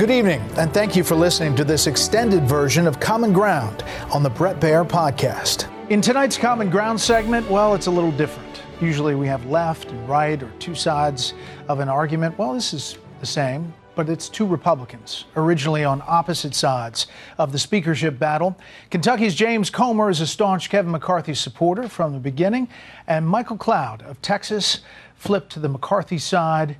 Good evening, and thank you for listening to this extended version of Common Ground on the Bret Baier podcast. In tonight's Common Ground segment, well, it's a little different. Usually we have left and right or two sides of an argument. Well, this is the same, but it's two Republicans, originally on opposite sides of the speakership battle. Kentucky's James Comer is a staunch Kevin McCarthy supporter from the beginning, and Michael Cloud of Texas flipped to the McCarthy side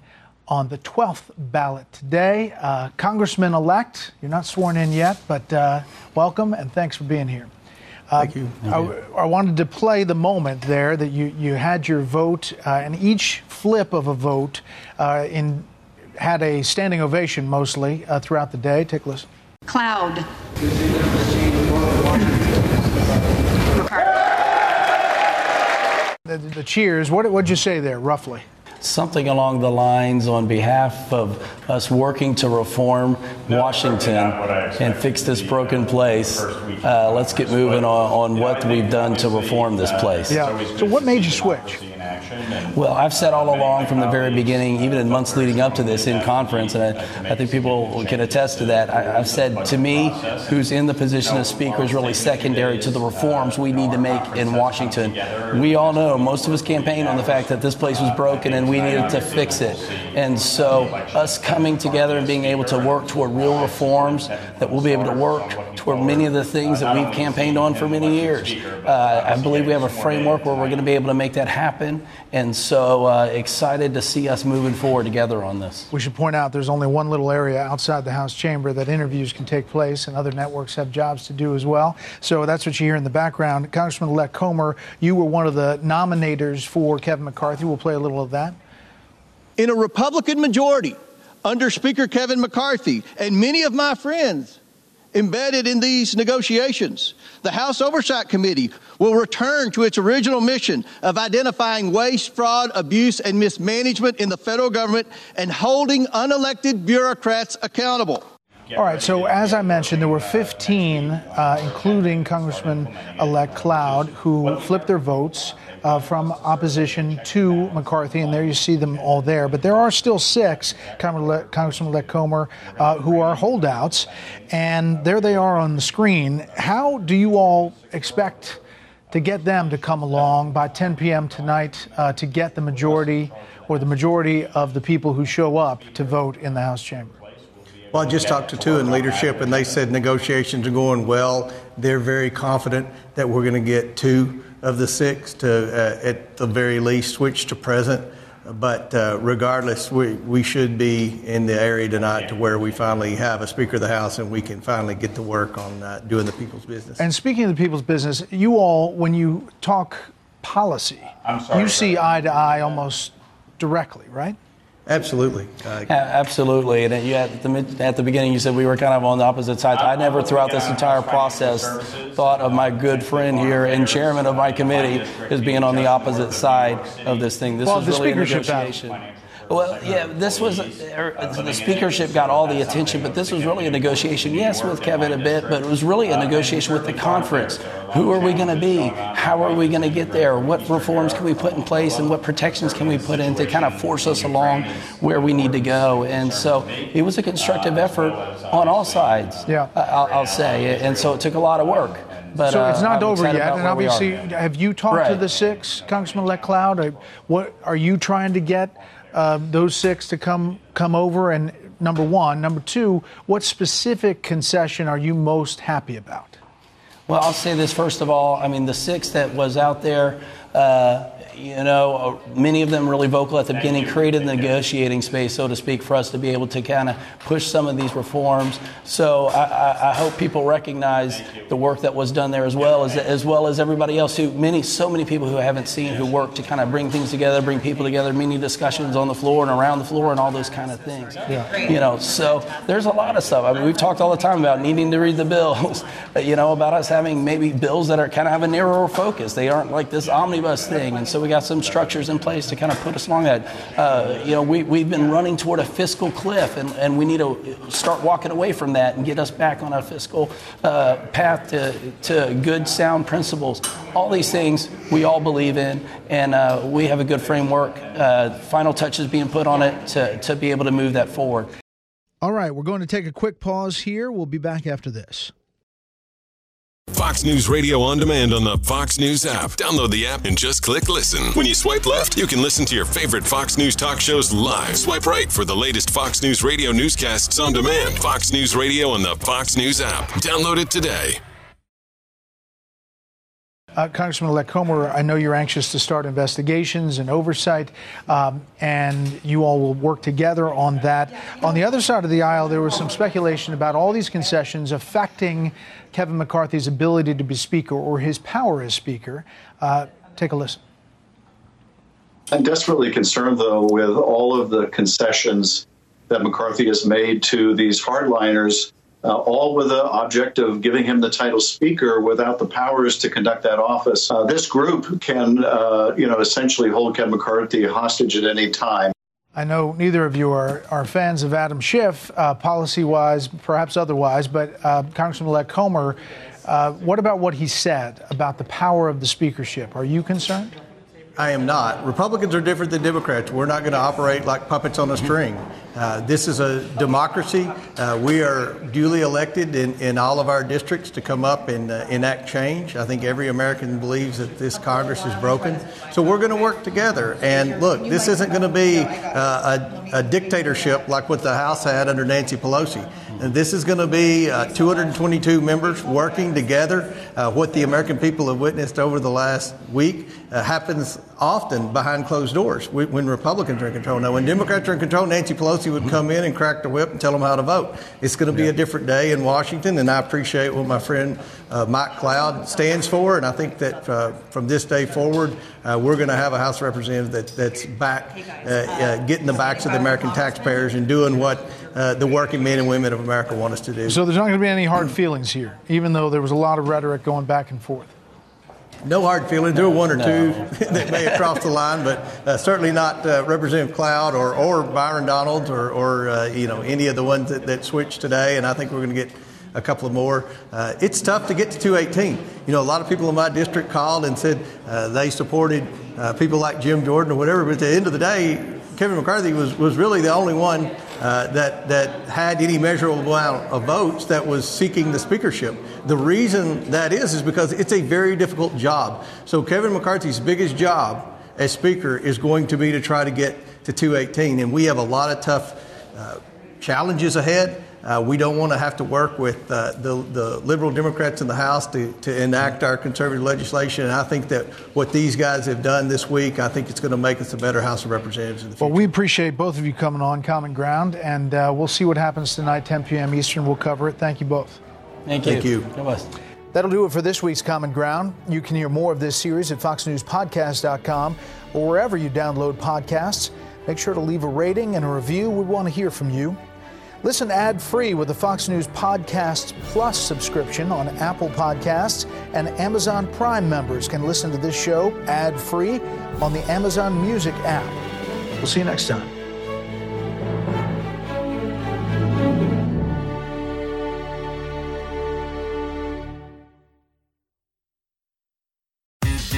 on the 12th ballot today. Uh, Congressman elect, you're not sworn in yet, but uh, welcome and thanks for being here. Uh, Thank you. Thank I, you. I, wanted to play the moment there that you, you had your vote, uh, and each flip of a vote uh, in, had a standing ovation mostly uh, throughout the day. Take a listen. Cloud. The, the cheers, what did you say there, roughly? Something along the lines on behalf of us working to reform Washington and fix this broken place. Uh, let's get moving on, on what we've done to reform this place. Yeah. So, what made you switch? Well, I've said all along from the very beginning, even in months leading up to this in conference, and I, I think people can attest to that. I, have said to me, who's in the position of speaker, is really secondary to the reforms we need to make in Washington. We all know, most of us campaign on the fact that this place was broken and we needed to fix it. And so, us coming together and being able to work toward real reforms that we'll be able to work toward many of the things that we've campaigned on for many years. Uh, I believe we have a framework where we're going to be able to make that happen. And so uh, excited to see us moving forward together on this. We should point out there's only one little area outside the House chamber that interviews can take place, and other networks have jobs to do as well. So that's what you hear in the background. Congressman elect Comer, you were one of the nominators for Kevin McCarthy. We'll play a little of that. In a Republican majority under Speaker Kevin McCarthy and many of my friends, embedded in these negotiations. The House Oversight Committee will return to its original mission of identifying waste, fraud, abuse, and mismanagement in the federal government and holding unelected bureaucrats accountable. All right, so as I mentioned, there were 15, uh, including Congressman elect Cloud, who flipped their votes uh, from opposition to McCarthy, and there you see them all there. But there are still six, Congressman-elect Comer, uh, who are holdouts, and there they are on the screen. How do you all expect to get them to come along by 10 p.m. tonight uh, to get the majority or the majority of the people who show up to vote in the House chamber? Well, I just talked to two in leadership, and they said negotiations are going well. They're very confident that we're going to get two of the six to, uh, at the very least, switch to present. But uh, regardless, we, we should be in the area tonight to where we finally have a Speaker of the House and we can finally get to work on uh, doing the people's business. And speaking of the people's business, you all, when you talk policy, you see eye to eye almost directly, right? Absolutely. Uh, absolutely. And you, at, the, at the beginning, you said we were kind of on the opposite sides. I never, throughout this entire process, thought of my good friend here and chairman of my committee as being on the opposite side of this thing. This well, was the really a speakership negotiation. battle. Well, yeah, this was uh, the speakership got all the attention, but this was really a negotiation. Yes, with Kevin a bit, but it was really a negotiation with the conference. Who are we going to be? How are we going to get there? What reforms can we put in place, and what protections can we put in to kind of force us along where we need to go? And so it was a constructive effort on all sides. Yeah, I'll, I'll say, and so it took a lot of work. But, so it's not uh, over yet, and obviously, have you talked right. to the six, Congressman-elect Cloud? What are you trying to get uh, those six to come come over? And number one, number two, what specific concession are you most happy about? Well, I'll say this first of all. I mean, the six that was out there, uh, you know, uh, many of them really vocal at the beginning, created the negotiating space, so to speak, for us to be able to kind of push some of these reforms. So I, I, I, hope people recognize the work that was done there as well as as well as everybody else who many so many people who haven't seen who work to kind of bring things together, bring people together, many discussions on the floor and around the floor and all those kind of things. Yeah. You know, so there's a lot of stuff. I mean, we've talked all the time about needing to read the bills. You know, about us having maybe bills that are kind of have a narrower focus. They aren't like this omnibus thing, and so we got some structures in place to kind of put us along that. Uh, you know, we, we've been running toward a fiscal cliff, and, and we need to start walking away from that and get us back on a fiscal uh, path to, to good, sound principles. All these things we all believe in, and uh, we have a good framework. Uh, final touches being put on it to, to be able to move that forward. All right, we're going to take a quick pause here. We'll be back after this. Fox News Radio on demand on the Fox News app. Download the app and just click listen. When you swipe left, you can listen to your favorite Fox News talk shows live. Swipe right for the latest Fox News Radio newscasts on demand. Fox News Radio on the Fox News app. Download it today. Uh, Congressman-elect Comer, I know you're anxious to start investigations and oversight, um, and you all will work together on that. On the other side of the aisle, there was some speculation about all these concessions affecting Kevin McCarthy's ability to be Speaker or his power as Speaker. Uh, take a listen. I'm desperately concerned, though, with all of the concessions that McCarthy has made to these hardliners uh, all with the object of giving him the title Speaker without the powers to conduct that office. Uh, this group can, uh, you know, essentially hold Kevin McCarthy hostage at any time. I know neither of you are, are fans of Adam Schiff, uh, policy wise, perhaps otherwise, but uh, Congressman elect Comer, uh, what about what he said about the power of the speakership? Are you concerned? I am not. Republicans are different than Democrats. We're not going to operate like puppets on a string. Uh, this is a democracy. Uh, we are duly elected in, in all of our districts to come up and uh, enact change. I think every American believes that this Congress is broken. So we're going to work together. And look, this isn't going to be uh, a, a, dictatorship like what the House had under Nancy Pelosi. And this is going to be uh, 222 members working together. Uh, what the American people have witnessed over the last week happens often behind closed doors when Republicans are in control. Now, when Democrats are in control, Nancy Pelosi would come in and crack the whip and tell them how to vote. It's going to be yeah. a different day in Washington, and I appreciate what my friend uh, Mike Cloud stands for. And I think that uh, from this day forward, uh, we're going to have a House of Representatives that, that's back, uh, uh, getting the backs of the American taxpayers and doing what uh, the working men and women of America want us to do. So there's not going to be any hard feelings here, even though there was a lot of rhetoric going back and forth. No hard feelings. There were one or no. two that may have crossed the line, but uh, certainly not uh, Representative Cloud or, or Byron Donalds or, or uh, you know any of the ones that, that switched today. And I think we're going to get a couple of more. Uh, it's tough to get to 218. You know, a lot of people in my district called and said uh, they supported uh, people like Jim Jordan or whatever. But at the end of the day, Kevin McCarthy was, was really the only one uh, that, that had any measurable amount of votes that was seeking the speakership. The reason that is is because it's a very difficult job. So Kevin McCarthy's biggest job as speaker is going to be to try to get to 218, and we have a lot of tough uh, challenges ahead. Uh, we don't want to have to work with uh, the, the liberal Democrats in the House to, to enact our conservative legislation. And I think that what these guys have done this week, I think it's going to make us a better House of Representatives in the future. Well, we appreciate both of you coming on Common Ground, and uh, we'll see what happens tonight, 10 p.m. Eastern. We'll cover it. Thank you both. Thank you. Thank you. That'll do it for this week's Common Ground. You can hear more of this series at foxnewspodcast.com or wherever you download podcasts. Make sure to leave a rating and a review. We want to hear from you. Listen ad free with the Fox News Podcast Plus subscription on Apple Podcasts, and Amazon Prime members can listen to this show ad free on the Amazon Music app. We'll see you next time.